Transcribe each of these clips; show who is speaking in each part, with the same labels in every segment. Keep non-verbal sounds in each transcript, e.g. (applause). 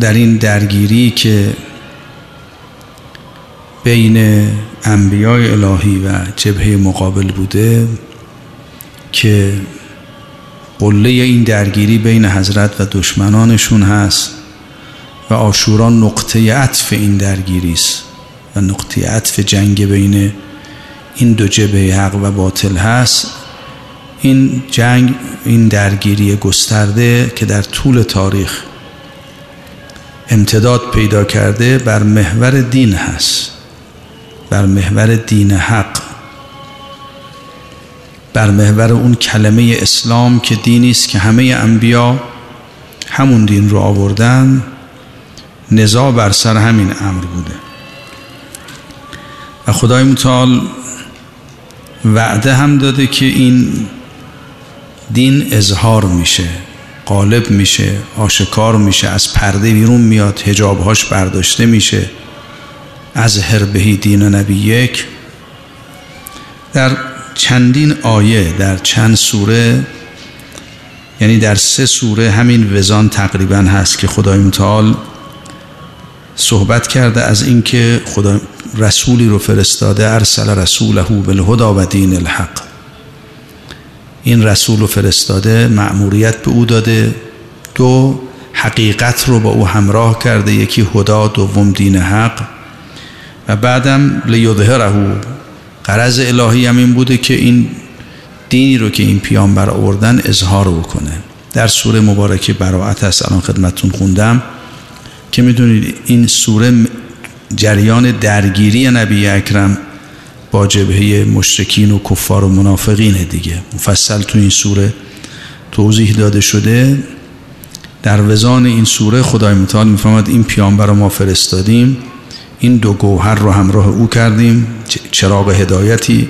Speaker 1: در این درگیری که بین انبیای الهی و جبهه مقابل بوده که قله این درگیری بین حضرت و دشمنانشون هست و آشورا نقطه عطف این درگیری است و نقطه عطف جنگ بین این دو جبهه حق و باطل هست. این جنگ این درگیری گسترده که در طول تاریخ امتداد پیدا کرده بر محور دین هست بر محور دین حق بر محور اون کلمه اسلام که دینی است که همه انبیا همون دین رو آوردن نزا بر سر همین امر بوده. و خدای متعال وعده هم داده که این دین اظهار میشه. غالب میشه آشکار میشه از پرده بیرون میاد هجابهاش برداشته میشه. از هربهی دین نبی یک. در چندین آیه در چند سوره یعنی در سه سوره همین وزان تقریبا هست که خدای متعال صحبت کرده از اینکه خدا رسولی رو فرستاده ارسل رسوله بالهدى و دین الحق. این رسول رو فرستاده مأموریت به او داده. دو حقیقت رو با او همراه کرده یکی هدا دوم دین حق. و بعدم لیظهره قرض الهی هم این بوده که این دینی رو که این پیامبر آوردن اظهار بکنه. در سوره مبارکه براعت هست الان خدمتتون خوندم که می‌دونید این سوره جریان درگیری نبی اکرم با جبهه مشرکین و کفار و منافقین دیگه. مفصل تو این سوره توضیح داده شده. در وزان این سوره خدای متعال می‌فهمد این پیامبر ما فرستادیم. این دو گوهر رو همراه او کردیم چراغ هدایتی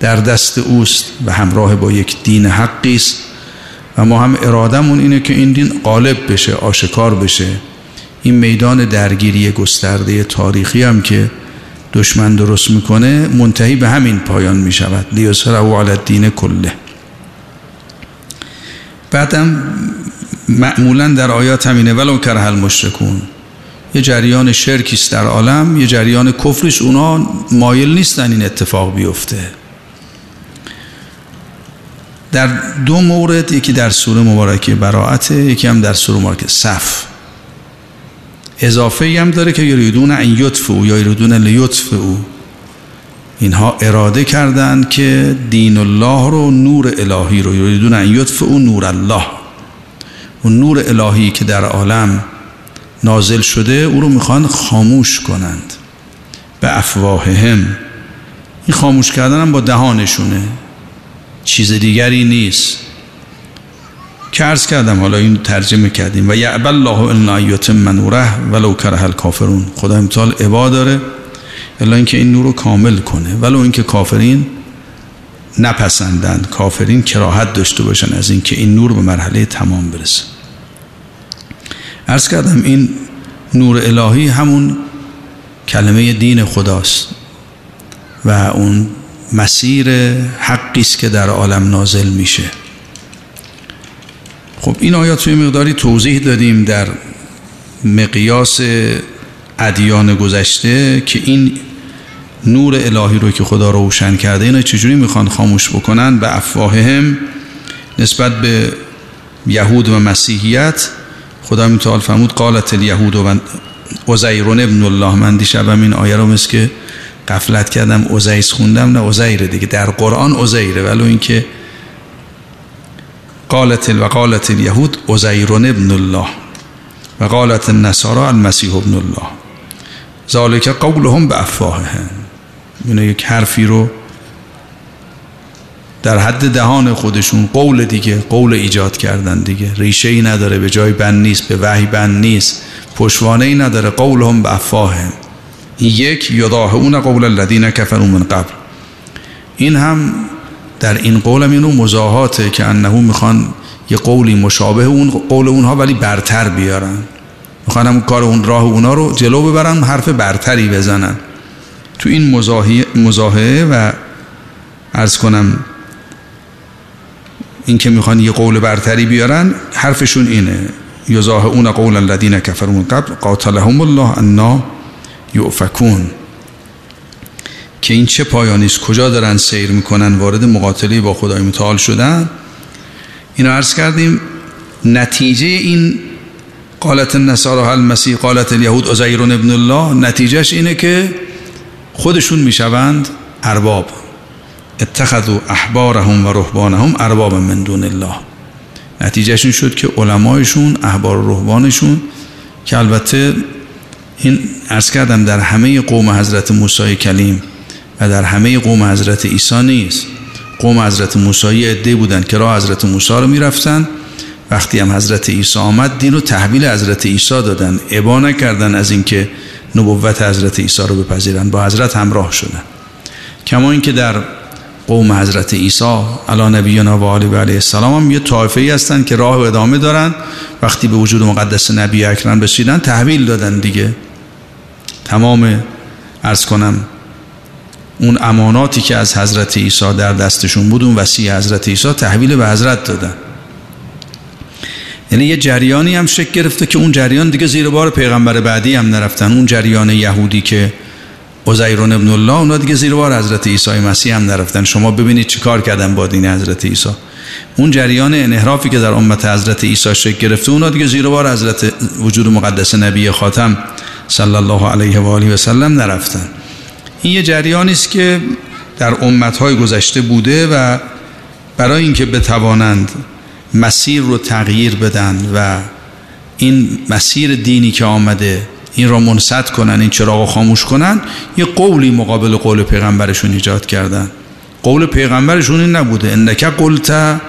Speaker 1: در دست اوست و همراه با یک دین حقی است. و ما هم ارادمون اینه که این دین غالب بشه آشکار بشه. این میدان درگیری گسترده تاریخی هم که دشمن درست می‌کنه منتهی به همین پایان می‌شود. او علی الدین کله. بعدم معمولا در آیات همینه ولو کره المشرکون. یه جریان شرکیست در عالم یه جریان کفرش اونا مایل نیستن این اتفاق بیفته. در دو مورد یکی در سوره مبارکه براعته یکی هم در سوره مبارکه صف. اضافه ای هم داره که یریدون ان یطفئو یا یریدون لیطفئو. اینها اراده کردند که دین الله رو نور الهی رو. یریدون ان یطفئو نور الله. اون نور الهی که در عالم نازل شده او رو می‌خوان خاموش کنند. به افواههم. این خاموش کردن هم با دهانشونه. چیز دیگری نیست. که کردم حالا این ترجمه کردیم. و یعب الله ان یتم نوره ولو کره الکافرون. خدا امتحال عبا داره. الا اینکه این نور رو کامل کنه. ولو اینکه کافرین نپسندند. کافرین کراهت داشته باشن از اینکه این نور به مرحله تمام برسه. عرض کردم این نور الهی همون کلمه دین خداست و اون مسیر حقی است که در عالم نازل میشه. خب این آیات توی مقداری توضیح دادیم در مقیاس ادیان گذشته که این نور الهی رو که خدا روشن کرده اینا چجوری می‌خوان خاموش بکنن؟ به افواههم نسبت به یهود و مسیحیت خدا متعال فرمود قالت الیهود و عزیرون ابن الله من دیشبم این آیه رو مثل که قفلت کردم عزیز خوندم نه عزیره دیگه در قرآن عزیره ولو اینکه قالت و قالت الیهود ابن الله. و قالت النصارى المسیح ابن الله. ذالک قولهم به افواههم اینا یک حرفی رو در حد دهان خودشون قول دیگه قول ایجاد کردن دیگه. ریشه ای نداره به جای بند نیست به وحی بند نیست. پشوانه ای نداره قولهم به افواهم یک یضاهون قول الذین کفروا من قبل. این هم در این قول هم اینو مزاحاته که انه می‌خوان یه قولی مشابه اون قول اونها ولی برتر بیارن. می‌خوان هم کار اون راه اونا رو جلو ببرن حرف برتری بزنن. تو این مزاحه و ارز کنم این که می‌خوان یه قول برتری بیارن حرفشون اینه. اون قول الذین کفروا من قبل قاتلهم الله انا یؤفکون. که این چه پایانی است کجا دارن سیر می‌کنن وارد مقاتله با خدای متعال شدن. اینو عرض کردیم نتیجه این قالت النصارى هل مسیح قالت الیهود عزیر ابن الله نتیجهش اینه که خودشون می‌شوند ارباب. اتخذوا احبارهم و رهبانهم ارباب من دون الله. نتیجهشون شد که علمایشون احبار و رهبانشون که البته این ارز کردم در همه قوم حضرت موسی کلیم و در همه قوم حضرت عیسی نیست. قوم حضرت موسی عده بودن که راه حضرت موسی رو می‌رفتن. وقتی هم حضرت عیسی آمد دین رو تحویل حضرت عیسی دادن. ابا نکردن از اینکه نبوت حضرت عیسی رو بپذیرن. با حضرت همراه شدن. کما اینکه در قوم حضرت عیسی علی نبینا و علی علیه السلام هم یه طایفه ای هستن که راه و ادامه دارن. وقتی به وجود مقدس نبی اکرم رسیدن تحویل دادن دیگه. تمام ارز کنم اون اماناتی که از حضرت عیسی در دستشون بود اون وسیع حضرت عیسی تحویل به حضرت دادن. یعنی یه جریانی هم شکل گرفته که اون جریان دیگه زیر بار پیغمبر بعدی هم نرفتن. اون جریان یهودی که عزیرون ابن الله اونا دیگه زیر بار حضرت عیسی مسیح هم نرفتن. شما ببینید چی کار کردن با دین حضرت عیسی. اون جریان انحرافی که در امت حضرت عیسی شکل گرفته اونا دیگه زیر بار حضرت وجود مقدس نبی خاتم صلی الله علیه و آله و سلم نرفتن. این یه جریانی است که در امتهای گذشته بوده و برای اینکه بتوانند مسیر رو تغییر بدن و این مسیر دینی که آمده این را منصد کنن این چراغ خاموش کنن یه قولی مقابل قول پیغمبرشون ایجاد کردن. قول پیغمبرشون این نبوده. اندکه قلت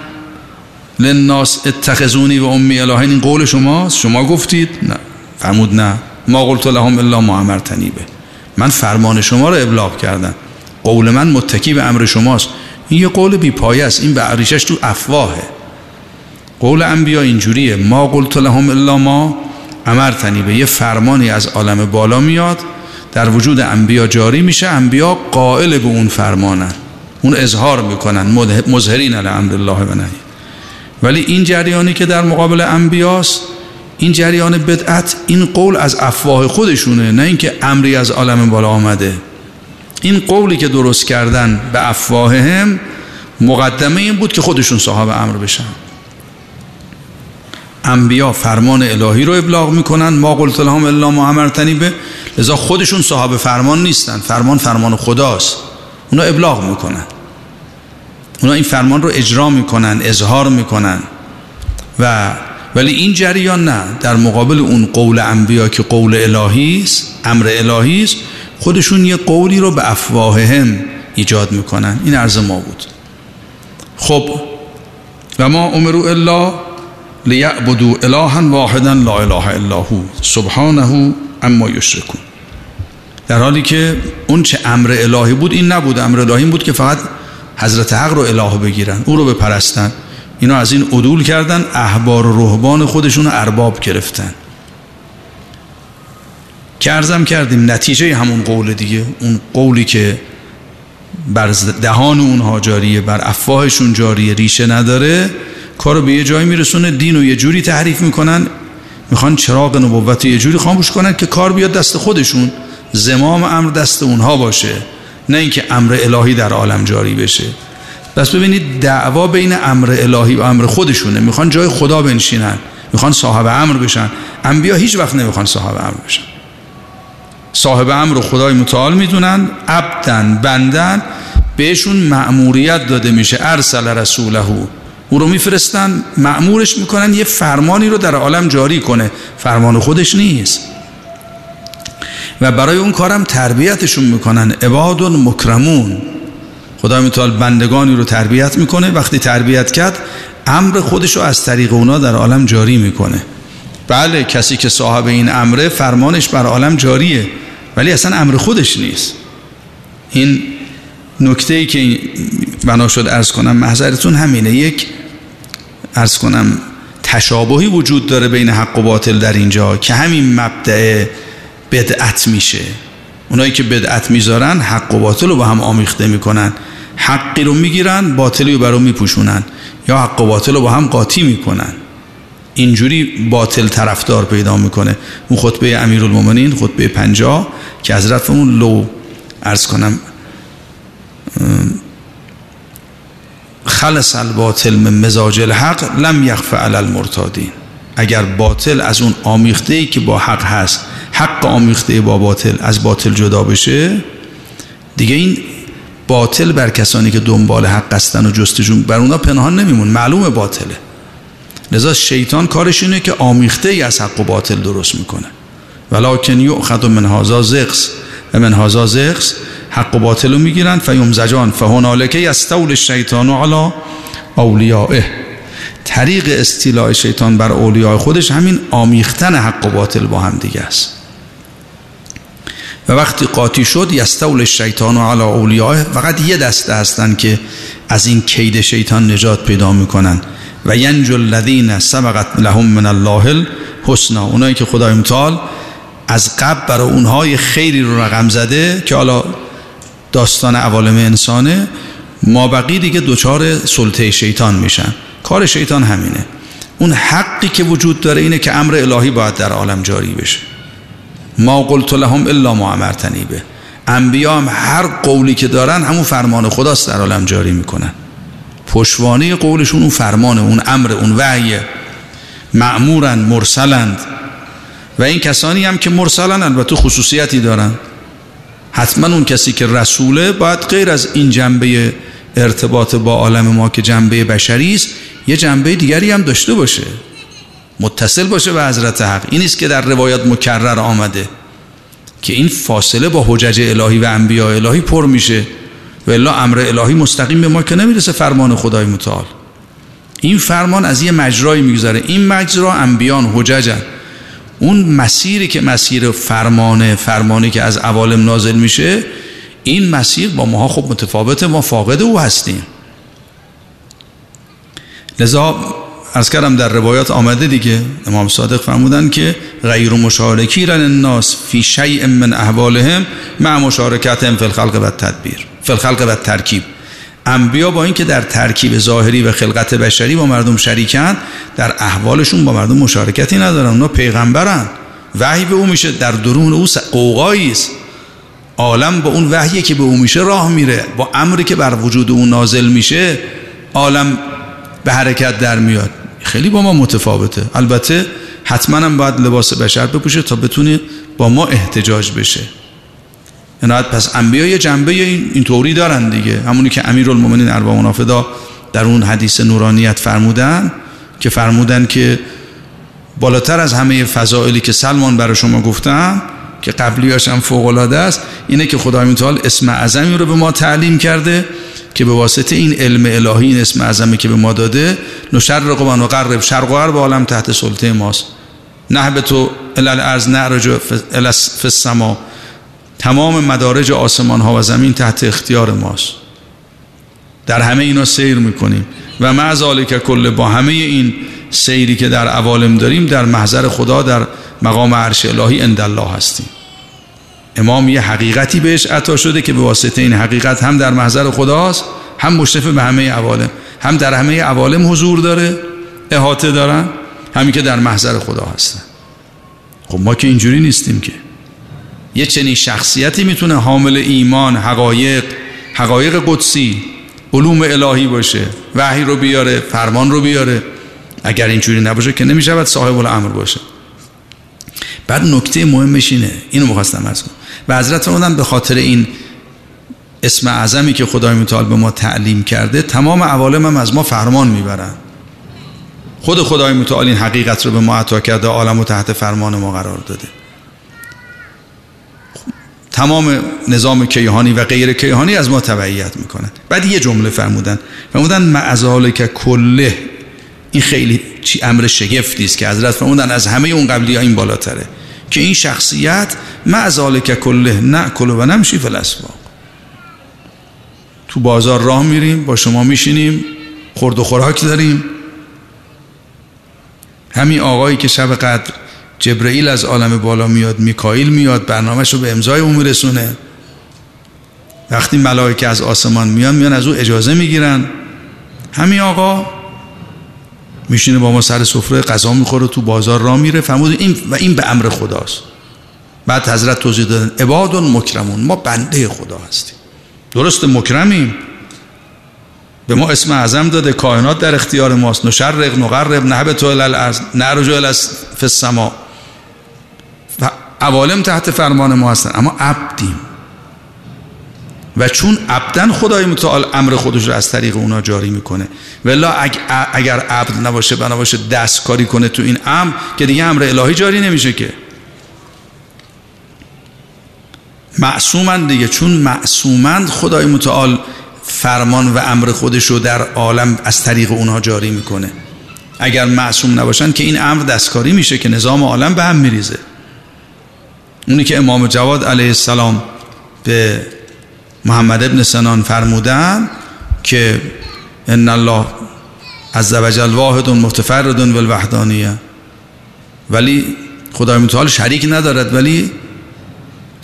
Speaker 1: للناس اتخذونی و امی الهین. این قول شماست؟ شما گفتید؟ نه. فرمود نه. ما قلت لهم الا ما امرتنی به. من فرمان شما رو ابلاغ کردم. قول من متکی به امر شماست. این یه قول بی پایه است. این به عریشش تو افواهه. قول انبیا اینجوریه. ما قلت لهم الا ما امرتنی به یه فرمانی از عالم بالا میاد. در وجود انبیا جاری میشه. انبیا قائل به اون فرمانن اون اظهار می‌کنن. مظهرین علی امر الله و نهی. ولی این جریانی که در مقابل انبیاست این جریان بدعت این قول از افواه خودشونه نه اینکه امری از عالم بالا آمده. این قولی که درست کردن به افواههم مقدمه این بود که خودشون صاحب امر بشن. انبیا فرمان الهی رو ابلاغ می‌کنن ما قلت لهم الا ما امرتنی به لذا خودشون صاحب فرمان نیستن. فرمان فرمان خداست. اونا ابلاغ می‌کنن. اونا این فرمان رو اجرا می‌کنن اظهار می‌کنن. و ولی این جریان نه. در مقابل اون قول انبیا که قول الهی است امر الهی است خودشون یه قولی رو به افواههم ایجاد می‌کنن. این عرض ما بود. خب و ما امرو الا لیعبدو الها واحدا لا اله الا هو. سبحانه اما یشرکون. در حالی که اون چه امر الهی بود این نبود. امر الهی بود که فقط حضرت حق رو اله بگیرن او رو بپرستن. اینا از این عدول کردن احبار و رهبان خودشون ارباب گرفتن. که ارزم کردیم نتیجه همون قول دیگه اون قولی که بر دهان اونها جاریه بر افواهشون جاریه ریشه نداره. کارو به یه جایی میرسونه دین و یه جوری تحریف می‌کنن. می‌خوان چراغ نبوت یه جوری خاموش کنن که کار بیاد دست خودشون. زمام امر دست اونها باشه نه اینکه امر الهی در عالم جاری بشه. پس ببینید دعوا بین امر الهی و امر خودشونه. می‌خوان جای خدا بنشینن می‌خوان صاحب امر بشن. انبیا هیچ وقت نمی‌خوان صاحب امر بشن. صاحب امر رو خدای متعال می‌دونن عبدن بندن بهشون مأموریت داده میشه. ارسل رسوله. او رو میفرستن مأمورش می‌کنن یه فرمانی رو در عالم جاری کنه. فرمان خودش نیست. و برای اون کارم تربیتشون می‌کنن. عباد مکرمون. خدا متعال بندگانی رو تربیت می‌کنه. وقتی تربیت کرد امر خودش رو از طریق اونا در عالم جاری می‌کنه. بله کسی که صاحب این امره فرمانش بر عالم جاریه ولی اصلا امر خودش نیست. این نکته ای که بنا شد ارز کنم محضرتون همینه. یک ارز کنم تشابهی وجود داره بین حق و باطل در اینجا که همین مبدع بدعت میشه. اونایی که بدعت می‌ذارن حق و باطل رو با هم آمیخته می‌کنن. حقی رو می‌گیرن باطلی رو برای میپوشونن یا حق و باطل رو با هم قاطی می‌کنن. اینجوری باطل طرفدار پیدا می‌کنه. اون خطبه امیرالمومنین خطبه پنجا که حضرت اون لو ارز کنم خلص الباطل من مزاج الحق لم یخف علی المرتادین. اگر باطل از اون آمیخته ای که با حق هست حق آمیخته با باطل از باطل جدا بشه دیگه این باطل بر کسانی که دنبال حق هستن و جستجون بر اونا پنهان نمیمون. معلوم باطله. لذا شیطان کارش اینه که آمیخته ای از حق و باطل درست می‌کنه. ولکن یؤخذ من هذا زغس و من هذا زغس حق و باطل رو می‌گیرن. فیمزجان فهنالک یستول الشیطان علی اولیائه. طریق استیلاء شیطان بر اولیاء خودش همین آمیختن حق و باطل با هم دیگه است. و وقتی قاطی شد یستول الشیطان علی اولیائه فقط یه دسته هستن که از این کید شیطان نجات پیدا می‌کنن. و ینجو الذین سبقت لهم من الله الحسنا اونایی که خدای متعال از قبل برای اونهای خیری رو رقم زده که حالا داستان عوالم انسانه ما بقی دیگه دوچار سلطه شیطان میشن. کار شیطان همینه. اون حقی که وجود داره اینه که امر الهی باید در عالم جاری بشه. ما قلت لهم الا ما امرتنی به. انبیا هم هر قولی که دارن همون فرمان خداست در عالم جاری می‌کنن پشوانه قولشون اون فرمانه اون امر اون وحی. معمورن مرسلند. و این کسانی هم که مرسلن البته خصوصیتی دارن. حتما اون کسی که رسوله باید غیر از این جنبه ارتباط با عالم ما که جنبه بشری است یه جنبه دیگری هم داشته باشه. متصل باشه به حضرت حق. این است که در روایات مکرر آمده که این فاصله با حجج الهی و انبیاء الهی پر میشه و الا امر الهی مستقیم به ما که نمی‌رسه فرمان خدای متعال. این فرمان از یه مجرایی میگذره. این مجرا انبیان حججن. اون مسیری که مسیر فرمانه فرمانی که از عوالم نازل میشه این مسیر با ماها خب متفاوته ما فاقد او هستیم. لذا از کردم در روایات آمده دیگه. امام صادق فرمودن که غیر مشارکی رن الناس فی شیء من احوالهم مع مشارکتهم فی الخلق و تدبیر فی الخلق و ترکیب انبیا با اینکه در ترکیب ظاهری و خلقت بشری با مردم شریکن در احوالشون با مردم مشارکتی ندارن اونا پیغمبرن. وحی به او میشه در درون او قوقایی است. عالم با اون وحیی که به او میشه راه میره. با امری که بر وجود او نازل میشه عالم به حرکت در میاد. خیلی با ما متفاوته. البته حتما هم باید لباس بشر بپوشه تا بتونه با ما احتجاج بشه. یعنی پس انبیا یه جنبه اینطوری دارن دیگه. همونی که امیرالمومنین اربع منافدا در اون حدیث نورانیت فرمودن که فرمودن که بالاتر از همه فضائلی که سلمان برای شما گفتم که قبلیاش هم فوق العاده است اینه که خدای متعال اسم اعظمی رو به ما تعلیم کرده که به واسطه این علم الهی این اسم اعظمی که به ما داده نشرق و نقرب شرق و غرب عالم تحت سلطه ماست. تو الالعرض نعرج فی السما. تمام مدارج آسمان ها و زمین تحت اختیار ماست. در همه اینا سیر می‌کنیم. و معذالی که کل با همه این سیری که در عوالم داریم در محضر خدا در مقام عرش الهی اند الله هستیم. امام یه حقیقتی بهش عطا شده که به واسطه این حقیقت هم در محضر خداست هم مشرف به همه عوالم هم در همه عوالم حضور داره احاطه دارن همین که در محضر خدا هستن. خب ما که اینجوری نیستیم که. یه چنین شخصیتی می‌تونه حامل ایمان حقایق حقایق قدسی علوم الهی باشه وحی رو بیاره فرمان رو بیاره اگر اینجوری نباشه که نمی‌شود صاحب الامر باشه. بعد نکته مهمش اینه اینو می‌خواستم از کنم. و حضرت فرمودن به خاطر این اسم اعظمی که خدای متعال به ما تعلیم کرده تمام عوالم هم از ما فرمان می‌برن. خود خدای متعال این حقیقت رو به ما عطا کرده عالم و تحت فرمان ما قرار داده. تمام نظام کیهانی و غیر کیهانی از ما تبعیت می‌کنن بعد یه جمله فرمودن. فرمودن معزال که کله این خیلی امر شگفتی است که حضرت فرمودن از همه اون قبلی ها این بالاتره. که این شخصیت معزالک کله نأکل و نمشی فی الاسواق تو بازار راه میریم با شما میشینیم خورد و خوراک داریم. همین آقایی که شب قدر جبرئیل از عالم بالا میاد میکائیل میاد برنامهش رو به امضای اون میرسونه. وقتی ملائکه از آسمان میان میان از او اجازه می‌گیرن. همین آقا میشینه با ما سر سفره غذا می‌خوره تو بازار را میره. فرمود این و این به امر خداست. بعد حضرت توضیح دادن عباد مکرمون ما بنده خدا هستیم. درست مکرمیم. به ما اسم اعظم داده کائنات در اختیار ماست. نشرق نقرب نهب تو الارض نرجو الاس فی السما. عوالم تحت فرمان ما هستن اما عبدیم. و چون عبدن خدای متعال امر خودش رو از طریق اونا جاری می‌کنه. ولا اگر عبد نباشه بناباشه دستکاری کنه تو این امر که دیگه امر الهی جاری نمیشه که. معصومند دیگه چون معصومند خدای متعال فرمان و امر خودش رو در عالم از طریق اونها جاری می‌کنه. اگر معصوم نباشن که این امر دستکاری میشه که نظام عالم به هم میریزه. اونی که امام جواد علیه السلام به محمد ابن سنان فرمودن که ان الله عز وجل واحد متفرد والوحدانیه ولی خدای متعال شریک ندارد ولی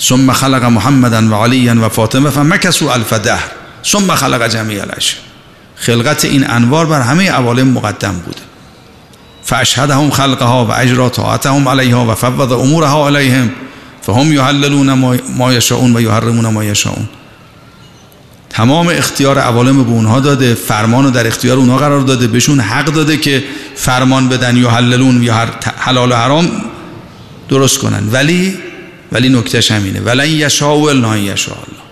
Speaker 1: ثم خلق محمدا و علیا و فاطمه فمکسوا الف دهر. ثم خلق جمیع الاشیاء خلقت این انوار بر همه عوالم مقدم بوده. فاشهدهم خلقها و اجرا طاعتهم علیها و فوض امورها علیهم فهم یحللون ما یشاؤون و یحرمون ما یشاؤون تمام اختیار عوالم به اونها داده فرمان رو در اختیار اونها قرار داده بهشون حق داده که فرمان بدن یا حللون یا حلال و حرام درست کنن. ولی ولی نکتهش همینه. ولن یشاء و یشاء الله.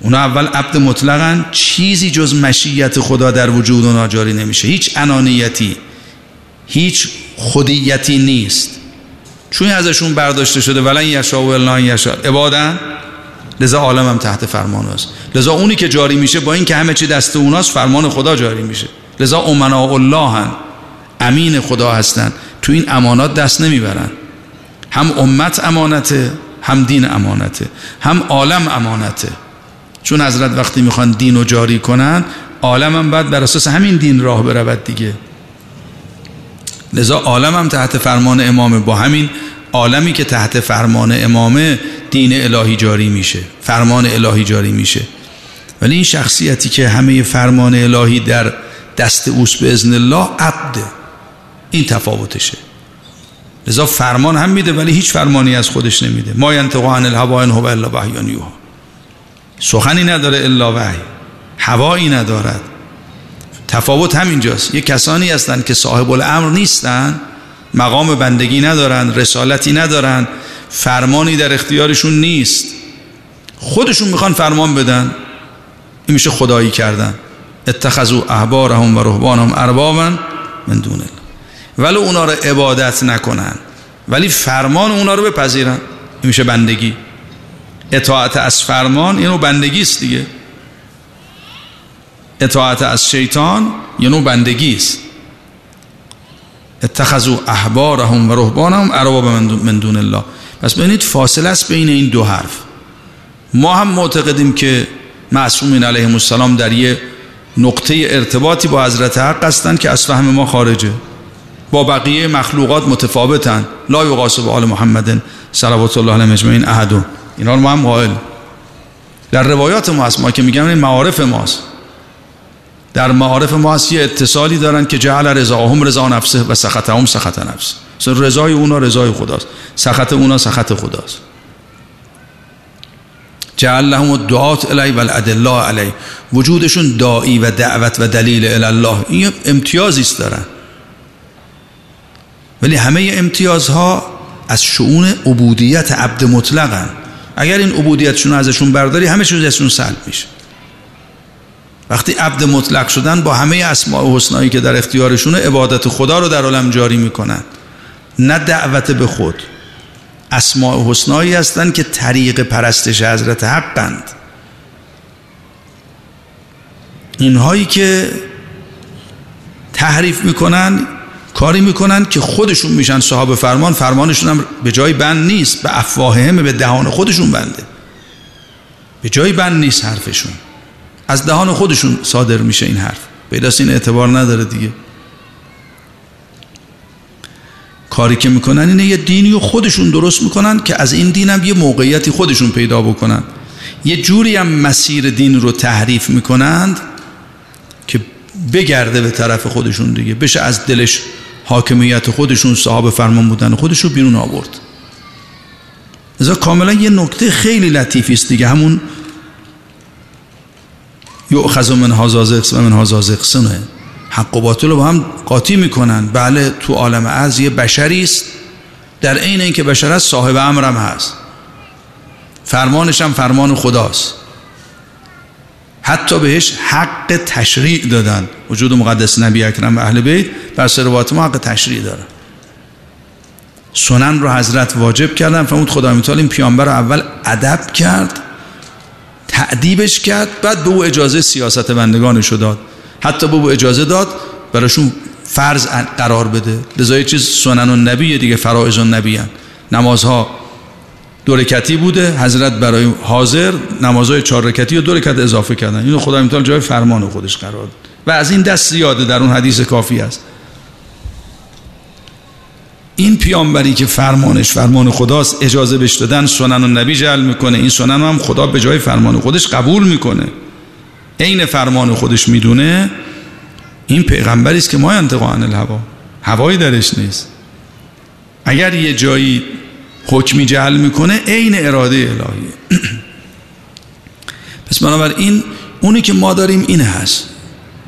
Speaker 1: اونا اول عبد مطلقا چیزی جز مشیت خدا در وجود اونا جاری نمیشه. هیچ انانیتی هیچ خودیتی نیست. چون ازشون برداشته شده ولن یشاء و الا یشاء عبادن؟ لذا عالم هم تحت فرمان است. لذا اونی که جاری میشه با این که همه چی دست اوناست فرمان خدا جاری میشه. لذا امنا الله هن امین خدا هستن. تو این امانات دست نمی‌برن. هم امت امانته هم دین امانته هم عالم امانته. چون حضرت وقتی می‌خوان دین رو جاری کنن عالم هم باید بر اساس همین دین راه برود دیگه. لذا عالم هم تحت فرمان امامه. با همین عالمی که تحت فرمان امامه دین الهی جاری میشه فرمان الهی جاری میشه. ولی این شخصیتی که همه فرمان الهی در دست اوست به ازن الله عبده این تفاوتشه. لذا فرمان هم میده ولی هیچ فرمانی از خودش نمیده. ما ینطق عن الهوا ان هو الا وحی سخنی نداره الا وحی. هوایی ندارد. تفاوت همینجاست. یه کسانی هستند که صاحب الامر نیستن مقام بندگی ندارن رسالتی ندارن. فرمانی در اختیارشون نیست. خودشون می‌خوان فرمان بدن. این میشه خدایی کردن. اتخذوا احبارهم و رهبانهم اربابا من دون الله. ولی اونا رو عبادت نکنن ولی فرمان اونا رو بپذیرن. این میشه بندگی. اطاعت از فرمان اینو بندگی است دیگه. اطاعت از شیطان یه نوع بندگی است. اتخذوا احبارهم و رهبانهم ارباب من دون الله. پس ببینید فاصله است بین این دو حرف. ما هم معتقدیم که معصومین علیهم السلام در یه نقطه ارتباطی با حضرت حق هستند که از فهم ما خارجه. با بقیه مخلوقات متفاوتن لا یقاس به آل محمد صلوات الله علیه اجمعین احد. اینا رو ما هم قائل. در روایات ما هست. ما که میگم این معارف ماست. در معارف ما هست یه اتصالی دارن که جعل رضاهم رضا نفسه و سخطهم سخط نفسه. رضای اونا رضای خداست. سخط اونا سخط خداست. جعل لهم الدعات الی و الادله علی. وجودشون داعی و دعوت و دلیل الله. این امتیازی است دارن. ولی همه امتیازها از شعون عبودیت عبد مطلقن. اگر این عبودیتشون ازشون برداری همه چیز ازشون سلب میشه. وقتی عبد مطلق شدن با همه اسماء و حسنایی که در اختیارشونه عبادت خدا رو در عالم جاری می‌کنن. نه دعوت به خود. اسماء و حسنایی هستند که طریق پرستش حضرت حقند. اینهایی که تحریف می‌کنن کاری می‌کنن که خودشون میشن صاحب فرمان فرمانشون هم به جای بند نیست به افواههم به دهان خودشون بنده. به جای بند نیست حرفشون. از دهان خودشون صادر میشه این حرف. پیداست این اعتبار نداره دیگه. کاری که می‌کنن اینه یه دینی رو خودشون درست می‌کنن که از این دینم یه موقعیتی خودشون پیدا بکنن. یه جوری هم مسیر دین رو تحریف می‌کنند که بگرده به طرف خودشون دیگه. بشه از دلش حاکمیت خودشون صاحب فرمان بودن خودش رو بیرون آورد. ازا کاملا یه نکته خیلی لطیفی است دیگه. همون یؤخذ من هازازقس و من هازازقسنه حق و باطل رو با هم قاطی می‌کنن. بله تو عالم از یه بشری است. در عین اینکه بشر است صاحب امرم هست. فرمانش هم فرمان خداست. حتی بهش حق تشریع دادن. وجود مقدس نبی اکرم و اهل بیت بر سروات ما حق تشریع دارن سنن رو حضرت واجب کردن. فرمود خدا میتال این پیامبر اول ادب کرد تعدیبش کرد بعد به او اجازه سیاست بندگانش داد. حتی او اجازه داد براشون فرض قرار بده. لذا چیز سنن و نبی دیگه فرائض و نبی نمازها دو رکتی بوده حضرت برای حاضر نمازهای چهار رکتی و دو رکت اضافه کردن. اینو خدا می‌تونه جای فرمان خودش قرار داد. و از این دست زیاده در اون حدیث کافی است. این پیامبری که فرمانش فرمان خداست اجازه بهش دادن سنن و نبی جل می‌کنه. این سنن هم خدا به جای فرمان خودش قبول می‌کنه. عین فرمان خودش می‌دونه این پیغمبری است که ما انتقان الهوا. هوایی درش نیست. اگر یه جایی حکمی جعل می‌کنه عین اراده الهی (clears throat) پس بنابراین اونی که ما داریم این هست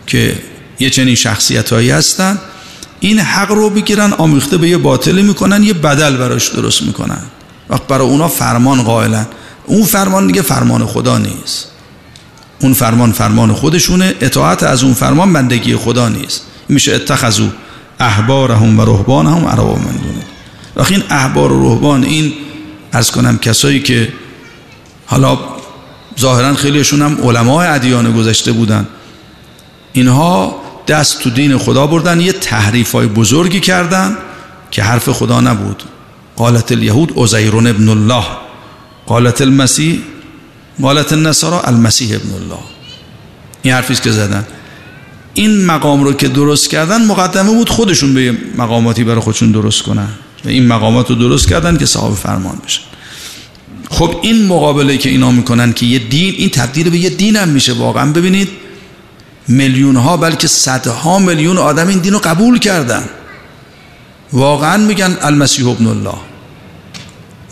Speaker 1: که یه چنین شخصیت هایی هستن این حق رو بگیرن آمیخته به یه باطلی می‌کنن یه بدل براش درست می‌کنن. وقت برای اونا فرمان قائلن. اون فرمان دیگه فرمان خدا نیست. اون فرمان فرمان خودشونه اطاعت از اون فرمان بندگی خدا نیست. میشه اتخذو احبارهم و رهبانهم ارباب من دونه این احبار و رهبان این از کنم کسایی که حالا ظاهرا خیلیشون هم علمای ادیان گذشته بودن. اینها دست تو دین خدا بردن یه تحریف های بزرگی کردن که حرف خدا نبود. قالت الیهود ازیرون ابن الله. قالت المسیح قالت النصارى المسیح ابن الله. این حرفیست که زدن. این مقام رو که درست کردن مقدمه بود خودشون به مقاماتی برای خودشون درست کنن. و این مقامات رو درست کردن که صاحب فرمان بشن. خب این مقابله که اینا می‌کنن که یه دین این تبدیل به یه دین هم میشه واقعا. ببینید میلیون ها بلکه صدها میلیون آدم این دین رو قبول کردن. واقعا میگن المسیح ابن الله.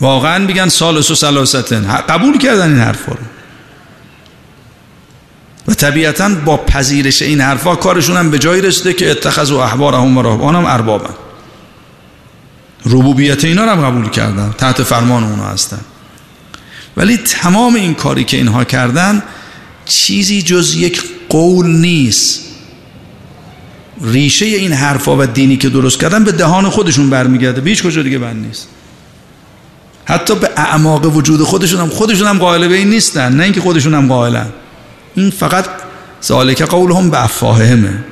Speaker 1: واقعا میگن سالس و سلاستن قبول کردن این حرفا رو. و طبیعتا با پذیرش این حرفا کارشون هم به جایی رسیده که اتخذ و احبارهم و رهبانم اربابن ربوبیت اینا رو هم قبول کردن. تحت فرمان اونا هستن. ولی تمام این کاری که اینها کردن چیزی جز یک قول نیست. ریشه این حرفا و دینی که درست کردن به دهان خودشون برمیگرده. به هیچ کجا دیگه بند نیست. حتی به اعماق وجود خودشون هم خودشون هم قائل به این نیستن نه اینکه خودشون هم قائلن. این فقط ذالک قولهم به افواههمه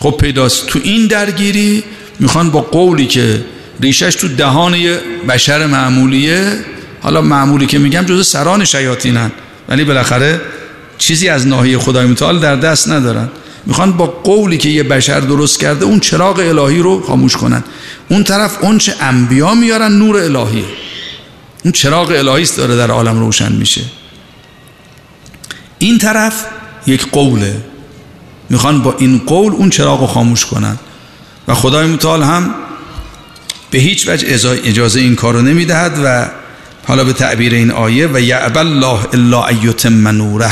Speaker 1: خب پیداست. تو این درگیری می‌خوان با قولی که ریشش تو دهان بشر معمولیه حالا معمولی که میگم جز سران شیاطینن. ولی بالاخره چیزی از ناحیه خدای متعال در دست ندارن. می‌خوان با قولی که یه بشر درست کرده اون چراغ الهی رو خاموش کنن. اون طرف اون چه انبیا میارن نور الهی اون چراغ الهی است داره در عالم روشن میشه. این طرف یک قوله. می‌خوان با این قول اون چراغ رو خاموش کنن. و خدای متعال هم به هیچ وجه اجازه این کارو نمی‌دهد و حالا به تعبیر این آیه و یعب الله الا ایتم نوره.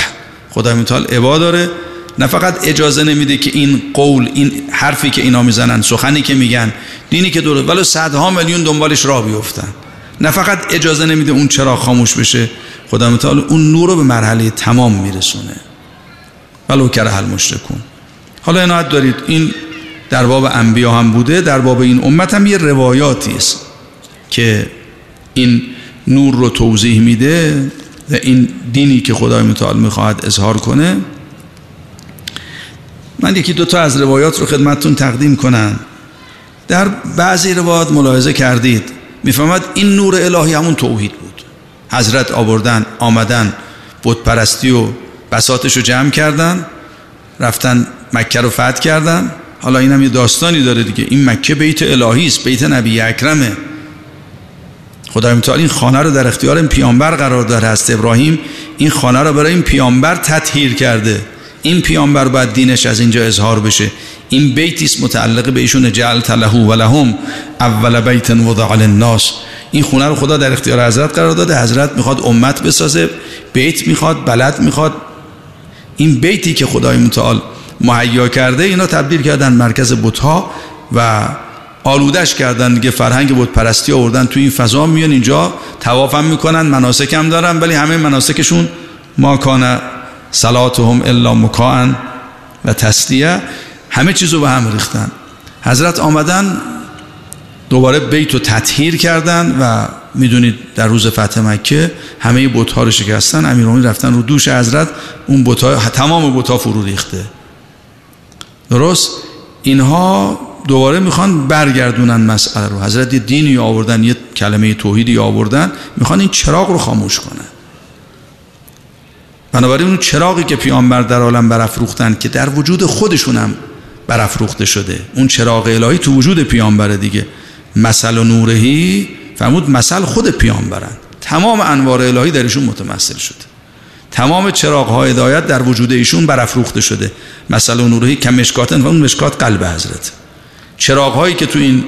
Speaker 1: خدای متعال عبا داره. نه فقط اجازه نمیده که این قول این حرفی که اینا می‌زنن سخنی که میگن دینی که درست ولی صدها میلیون دنبالش راه بیفتن. نه فقط اجازه نمیده اون چرا خاموش بشه خدا متعال اون نور رو به مرحله تمام میرسونه. ولو کره حل مشرکون حالا عنایت دارید این در باب انبیا هم بوده در باب این امت هم یه روایاتی است که این نور رو توضیح میده و این دینی که خدای متعال می‌خواهد اظهار کنه. من یکی دو تا از روایات رو خدمتتون تقدیم کنم. در بعضی روایات ملاحظه کردید. می‌فهمد این نور الهی همون توحید بود. حضرت آوردن آمدن بود پرستی و بساتش رو جمع کردن رفتن مکه رو فتح کردن. حالا اینم یه داستانی داره دیگه. این مکه بیت الهی است بیت نبی اکرمه. خدای متعال این خانه رو در اختیار این پیامبر قرار داره است. ابراهیم این خانه رو برای این پیامبر تطهیر کرده. این پیامبر باید دینش از اینجا اظهار بشه. این بیتی است متعلق به ایشون جعل تله و لهم اول بیت وضع للناس این خونه رو خدا در اختیار حضرت قرار داده. حضرت می‌خواد امت بسازه بیت می‌خواد بلد می‌خواد. این بیتی که خدای متعال مهیا کرده اینا تبدیل کردن مرکز بتها و آلودش کردن دیگه. فرهنگ بود پرستی آوردن تو این فضا. میان اینجا توافم می‌کنن مناسک هم دارن ولی همه مناسکشون ما کان صلاتهم الا مکان و تسلیه. همه چیزو به هم ریختن. حضرت آمدن دوباره بیت رو تطهیر کردن و می‌دونید در روز فتح مکه همه بتها رو شکستن. امیرالمومنین رفتن رو دوش حضرت اون بتها تمام بتها فرو ریخته. درست؟ اینها دوباره می‌خوان برگردونن مسئله رو. حضرت یه دینی آوردن یه کلمه توحیدی آوردن. می‌خوان این چراغ رو خاموش کنن. بنابراین اون چراغی که پیامبر در عالم برافروختن که در وجود خودشون هم برافروخته شده. اون چراغ الهی تو وجود پیامبره دیگه. مثل و نورهی فرمود مثل خود پیامبرن. تمام انوار الهی درشون متمثل شده. تمام چراغ های هدایت در وجود ایشون برافروخته شده. مثل و نورهی که مشکاتن و اون مشکات قلب حضرت. چراغ هایی که تو این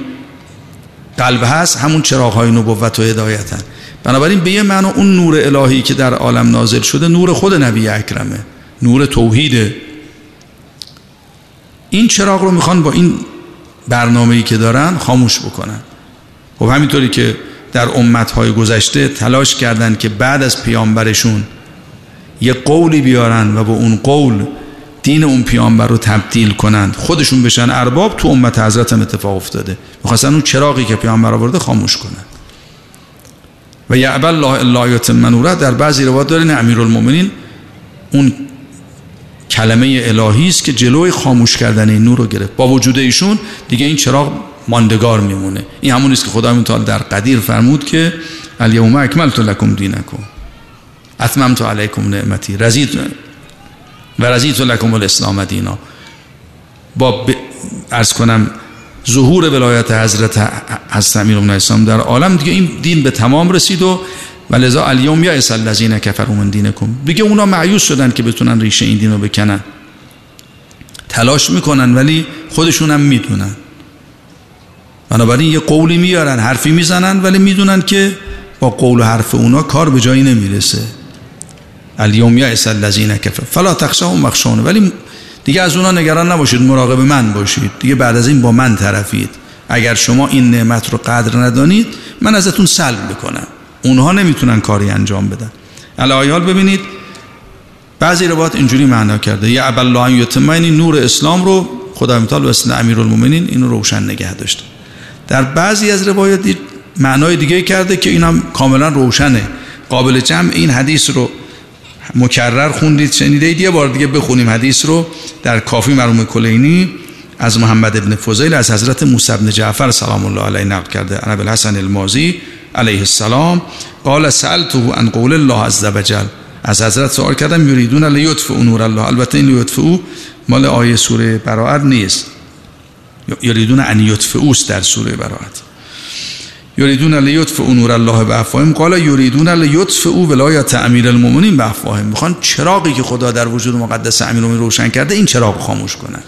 Speaker 1: قلب هست همون چراغ های نبوت و هدایتن. بنابراین به یه معنی اون نور الهی که در عالم نازل شده نور خود نبی اکرمه نور توحیده. این چراغ رو می‌خوان با این برنامه‌ای که دارن خاموش بکنن. خب همینطوری که در امتهای گذشته تلاش کردن که بعد از پیامبرشون یه قولی بیارن و با اون قول دین اون پیامبر رو تبدیل کنند خودشون بشن ارباب تو امت حضرت هم اتفاق افتاده. می‌خواستن اون چراغی که پیامبر آورده خاموش کنن. و یعب الله الا یتم در بعضی روایات دارین امیرالمومنین اون کلمه الهی است که جلوی خاموش کردن این نور رو گرفت. با وجود ایشون دیگه این چراغ ماندگار میمونه. این همون است که خدای متعال در قدیر فرمود که الیوم اکملت لکم دینکم. اتممت علیکم نعمتی. رزید و رزیت لکم الاسلام دینا. با ب... ارز کنم ظهور ولایت حضرت حضرت امیر اسلام در عالم دیگه این دین به تمام رسید و ولذا الیوم یا اسل الذین کفروا من دینکم. دیگه اونا معیوس شدن که بتونن ریشه این دین رو بکنن. تلاش می‌کنن ولی خودشون هم می‌دونن. بنابراین یه قولی میارن حرفی می‌زنن ولی می‌دونن که با قول و حرف اونا کار به جایی نمی‌رسه. الیوم یا اسل الذین کفر فلا تخشوا مخشون ولی دیگه از اونا نگران نباشید مراقب من باشید. دیگه بعد از این با من طرفید. اگر شما این نعمت رو قدر ندانید من ازتون سلب می‌کنم. اونها نمی‌تونن کاری انجام بدن. الایال ببینید بعضی روایات اینجوری معنا کرده. یا ابل الله یتم نور اسلام رو خدا متعال و اسم امیرالمومنین اینو روشن نگه داشته. در بعضی از روایات معنای دیگه کرده که اینم کاملا روشنه. قابل جمع این حدیث رو مکرر خوندید شنیدید. یه بار دیگه بخونیم حدیث رو در کافی مرحوم کلینی. از محمد ابن فضیل از حضرت موسی بن جعفر سلام الله علیه نقل کرده. عن الحسن المازی علیه السلام. قال سألته عن قول الله عز وجل. از حضرت سوال کردم یریدون لیطفئ نور الله؟ البته این لیطفئ مال آیه سوره براءت نیست. یریدون ان یطفئوس در سوره براءت یریدون لیطفئ نور الله به افواههم. قال یریدون لیطفئوا ولایت امیر المؤمنین به افواههم. می‌خوان چراغی که خدا در وجود مقدس امیر روشن کرده این چراغ خاموش کنن.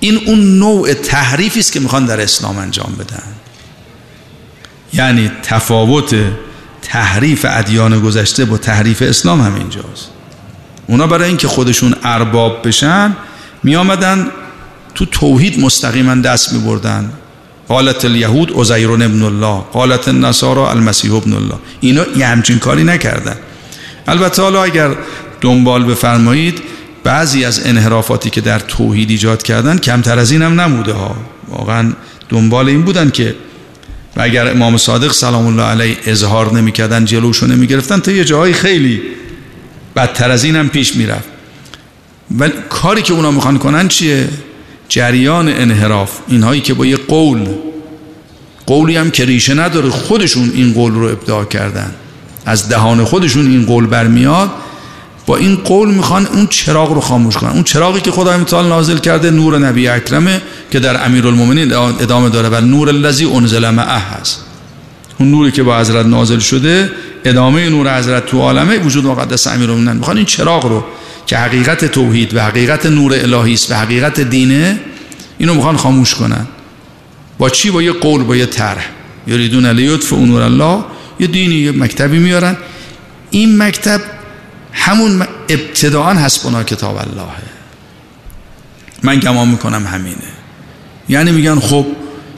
Speaker 1: این اون نوع تحریفی است که می‌خوان در اسلام انجام بدن. یعنی تفاوت تحریف ادیان گذشته با تحریف اسلام هم اینجاست. اونا برای اینکه خودشون ارباب بشن می آمدن تو توحید مستقیما دست می بردن قالت الیهود عزیر ابن الله قالت النصارى المسیح ابن الله. اینا یه همچین کاری نکردن. البته حالا اگر دنبال بفرمایید بعضی از انحرافاتی که در توحید ایجاد کردن کمتر از این هم نموده ها. واقعا دنبال این بودن که و اگر امام صادق سلام الله علیه اظهار نمی‌کردن جلوشو نمی‌گرفتن تا یه جایی خیلی بدتر از این پیش می‌رفت. ولی کاری که اونا می‌خوان کنن چیه؟ جریان انحراف اینهایی که با یه قول قولی هم که ریشه نداره خودشون این قول رو ابداع کردن. از دهان خودشون این قول برمیاد با این قول می‌خوان اون چراغ رو خاموش کنن. اون چراغی که خدای متعال نازل کرده نور نبی اکرمه که در امیرالمومنین ادامه داره. و نور الذی انزل معه هست. اون نوری که با حضرت نازل شده ادامه نور حضرت تو عالمه وجود مقدس امیرالمومنین. می‌خوان این چراغ رو که حقیقت توحید و حقیقت نور الهی است و حقیقت دینه اینو می‌خوان خاموش کنن. با چی؟ با یه قول با یه طرح. یریدون لیطف نور الله یه دینی یه مکتبی میارن. این مکتب همون ابتداعا حسبنا کتاب الله من گمان می‌کنم همینه. یعنی میگن خب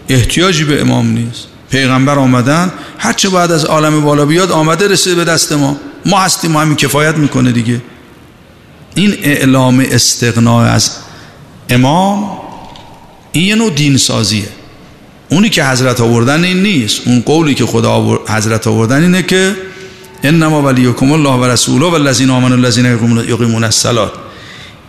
Speaker 1: احتیاجی به امام نیست. پیغمبر آمدن هرچه باید از عالم بالا بیاد آمده رسیده به دست ما. ما هستیم ما همین کفایت می‌کنه دیگه. این اعلام استقناع از امام این یه نوع دین سازیه اونی که حضرت آوردن این نیست. اون قولی که خدا حضرت آوردن اینه که انما ولیکم الله و رسوله و الذین آمنوا الذین یقیمون الصلاه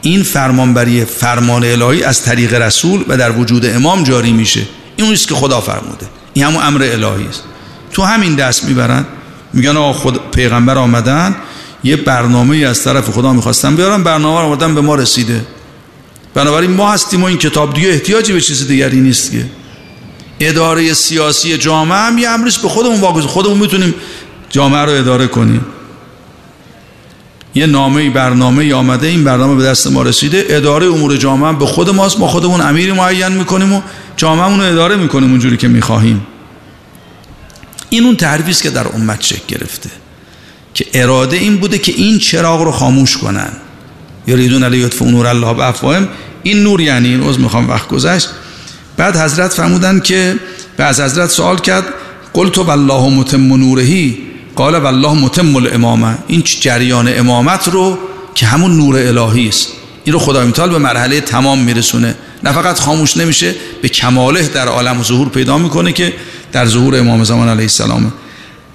Speaker 1: این فرمانبری فرمان الهی از طریق رسول و در وجود امام جاری میشه. این اونیست که خدا فرموده. این همون امر الهی است. تو همین دست می‌برن. میگن آقا خود پیغمبر آمدن. یه برنامه از طرف خدا می‌خواستن بیارن برنامه رو آوردن به ما رسیده. بنابراین ما هستیم و این کتاب دیگه احتیاجی به چیز دیگری نیست که. اداره سیاسی جامعه هم یه امریست به خودمون واگذار خودمون می‌تونیم جامعه رو اداره کنیم. یه نامه برنامه آمده این برنامه به دست ما رسیده. اداره امور جامعه به خود ماست. ما خودمون امیری معین می‌کنیم و جامعه رو اداره می‌کنیم اونجوری که می‌خواهیم. این اون تعریفی که در امت شکل گرفته. که اراده این بوده که این چراغ رو خاموش کنن. یریدون علی یطفئ نور الله بافواهم این نور یعنی این عذر می‌خوام وقت گذشت. بعد حضرت فرمودن که از حضرت سوال کرد قلت والله متم نورهی قال والله متم الامامه. این جریان امامت رو که همون نور الهی است. این رو خدای متعال به مرحله تمام میرسونه. نه فقط خاموش نمیشه به کماله در عالم ظهور پیدا می‌کنه که در ظهور امام زمان علیه السلامه.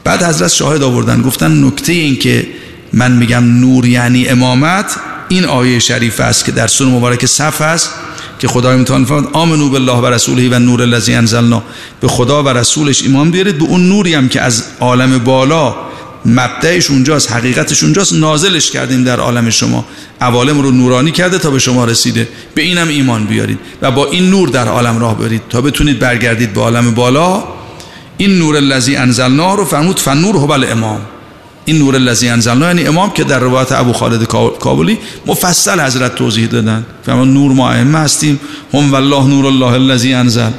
Speaker 1: بعد حضرت شاهد آوردن گفتن نکته این که من میگم نور یعنی امامت این آیه شریف است که در سور مبارک صف است که خدای متعال فرمود آمنو بالله و رسوله و نور الذی انزلنا. به خدا و رسولش ایمان بیارید به اون نوری هم که از عالم بالا مبدعش اونجاست حقیقتش اونجاست نازلش کردیم در عالم شما. عوالم رو نورانی کرده تا به شما رسیده. به اینم ایمان بیارید و با این نور در عالم راه برید تا بتونید برگردید به عالم بالا. این نور الذی انزلنا رو فرمود فنور هو امام. این نور الذی انزلنا یعنی امام که در روایت ابو خالد کابلی مفصل حضرت توضیح دادن. فرمان نور ما ائمه هستیم هم والله نور الله الذی انزل.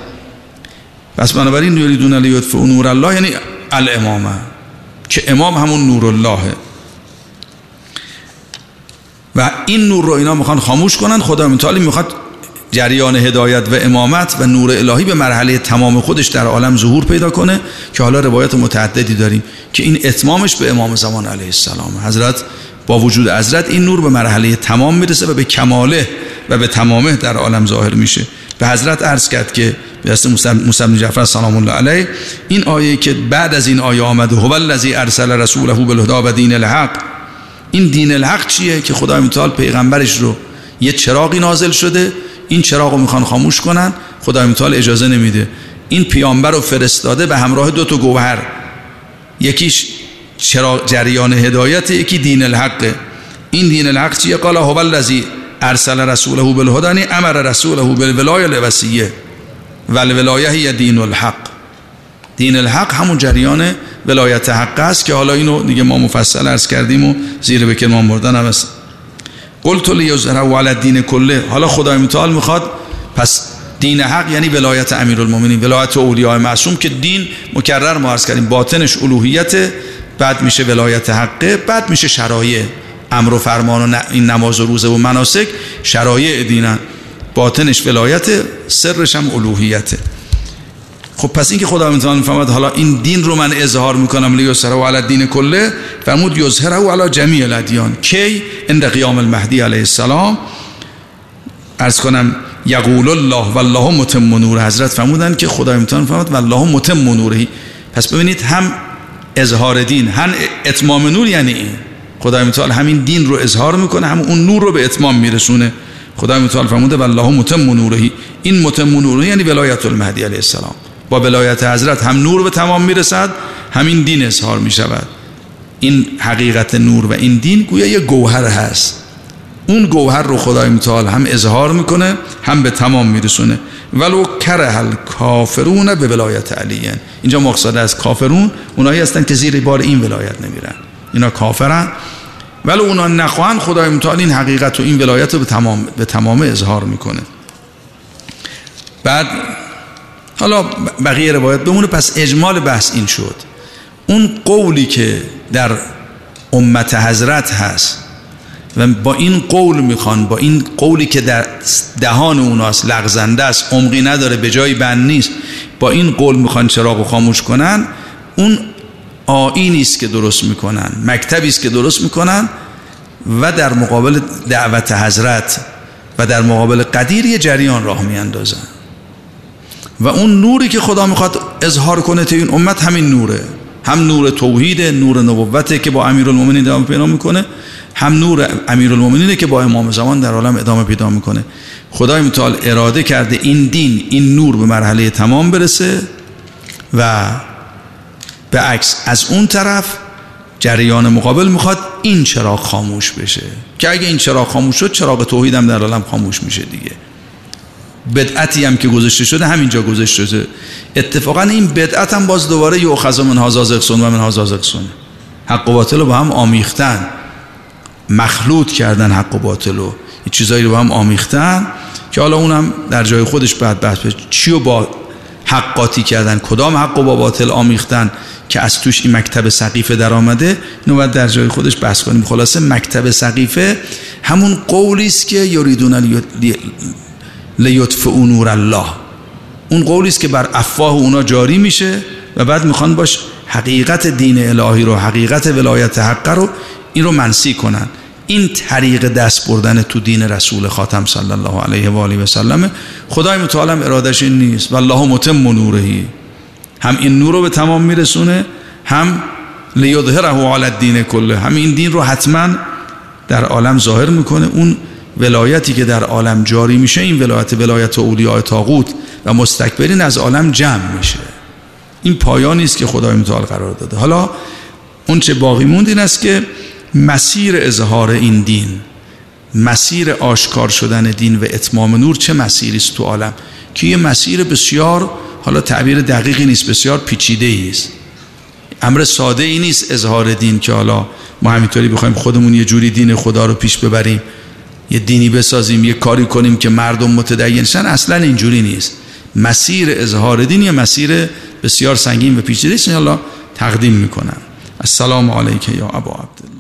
Speaker 1: پس بنابراین یریدون لیطفئ نور الله یعنی الامامه که امام همون نور اللهه. و این نور رو اینا می‌خوان خاموش کنن خدا متعالی می‌خواد جریان هدایت و امامت و نور الهی به مرحله تمام خودش در عالم ظهور پیدا کنه که حالا روایت متعددی داریم که این اتمامش به امام زمان علیه السلام. حضرت با وجود حضرت این نور به مرحله تمام می‌رسه و به کماله و به تمامه در عالم ظاهر میشه. به حضرت عرض کرد که به دست موسی جعفر سلام الله علیه این آیه که بعد از این آیه آمده هو الذی ارسل رسوله بالهدى و دین الحق. این دین الحق چیه که خدای متعال پیغمبرش رو یه چراغی نازل شده این چراغ رو می‌خوان خاموش کنن خدای متعال اجازه نمیده. این پیامبر رو فرستاده به همراه دو تا گوهر. یکیش چراغ جریان هدایت یکی دین الحق. این دین الحق چیه؟ قال هو الذی ارسل رسوله بالهدى امر رسوله بالولایه الوصیه و الولایه هی دین الحق. دین الحق همون جریان ولایت حق است که حالا اینو دیگه ما مفصل عرض کردیم و زیر به کلمان بردن هم است قلت لیظهره علی الدین کله حالا خدای متعال می‌خواد پس دین حق یعنی ولایت امیرالمومنین ولایت اولیاء معصوم که دین مکرر ما عرض کردیم. باطنش الوهیت بعد میشه ولایت حقه بعد میشه شرایع امر و فرمان و این نماز و روزه و مناسک شرایع دینن. باطنش ولایت سرش هم الوهیته خب پس اینکه خدا متعال می‌فهمد حالا این دین رو من اظهار می‌کنم لیسره و علی دین کله فرمود یظهره و علی جمیع الادیان. کی؟ عند قیام المهدی علیه السلام. ارز کنم یقول الله والله متم نور. حضرت فرمودن که خدای متعال فرمود والله متم نورهی پس ببینید هم اظهار دین هم اتمام نور یعنی این. خدای متعال همین دین رو اظهار می‌کنه هم اون نور رو به اتمام میرسونه. خدای متعال فرموده والله متم نوره. این متم نوره یعنی ولایت المهدی علیه السلام. با ولایت حضرت هم نور به تمام می‌رسد همین دین اظهار می‌شود. این حقیقت نور و این دین گویا یه گوهر هست. اون گوهر رو خدای متعال هم اظهار می‌کنه هم به تمام میرسونه. ولو کره کافرون به ولایت علیین اینجا مقصد از کافرون اونایی هستن که زیر بار این ولایت نمیرن. اینا کافرن. ولو اونا نخواهن خدای متعال این حقیقت و این ولایت رو به تمام به تمام اظهار می‌کنه. بعد حالا بقیه روایت بمونه پس اجمال بحث این شد. اون قولی که در امت حضرت هست و با این قول می‌خوان با این قولی که در دهان اوناست لغزنده است عمقی نداره به جای بند نیست با این قول می‌خوان چراغ خاموش کنن. اون آینی است که درست می‌کنن مکتبی است که درست می‌کنن و در مقابل دعوت حضرت و در مقابل قدیر یه جریان راه میاندازن. و اون نوری که خدا می‌خواد اظهار کنه تو این امت همین نوره. هم نور توحید نور نبوته که با امیرالمومنین ادامه پیدا می‌کنه هم نور امیرالمومنینه که با امام زمان در عالم ادامه پیدا می‌کنه. خدای متعال اراده کرده این دین این نور به مرحله تمام برسه و به عکس از اون طرف جریان مقابل می‌خواد این چراغ خاموش بشه. که اگه این چراغ خاموش شد چراغ توحید در عالم خاموش میشه دیگه. بدعتی هم که گذاشته شده همینجا گذاشته شده. اتفاقا این بدعت هم باز دوباره یو خزا من هازازقسون و من هازازقسون حق و باطل رو با هم آمیختن. مخلوط کردن حق و باطل رو. این چیزایی رو با هم آمیختن که حالا اونم در جای خودش بعد بحث چی رو با حقاتی کردن؟ کدام حق و با باطل آمیختن که از توش این مکتب سقیفه در آمده اینو باید در جای خودش بحث کنیم. خلاصه مکتب سقیفه همون قولی است که یریدون لیطفئوا نور الله. اون قولی است که بر افواه اونا جاری میشه و بعد می‌خوان باش حقیقت دین الهی رو حقیقت ولایت حق رو این رو منسی کنن. این طریق دست بردن تو دین رسول خاتم صلی الله علیه و آله و سلم. خدای متعال ارادش این نیست. والله متم نورهی هم این نور رو به تمام میرسونه هم لیظهره علی الدین کله. هم این دین رو حتما در عالم ظاهر می‌کنه. اون ولایتی که در عالم جاری میشه این ولایت ولایت اولیاء تاغوت و مستکبرین از عالم جمع میشه. این پایانی است که خدای متعال قرار داده. حالا اون چه باقی موند این است که مسیر اظهار این دین مسیر آشکار شدن دین و اتمام نور چه مسیری است تو عالم؟ که یه مسیر بسیار حالا تعبیر دقیقی نیست بسیار پیچیده است. امر ساده ای نیست اظهار دین که حالا ما همینطوری بخوایم خودمون یه جوری دین خدا رو پیش ببریم. یه دینی بسازیم یه کاری کنیم که مردم متدین شن اصلا اینجوری نیست. مسیر اظهار دین یه مسیر بسیار سنگین و پیچیده است. تقدیم می‌کنم. السلام علیک یا ابا عبدالله.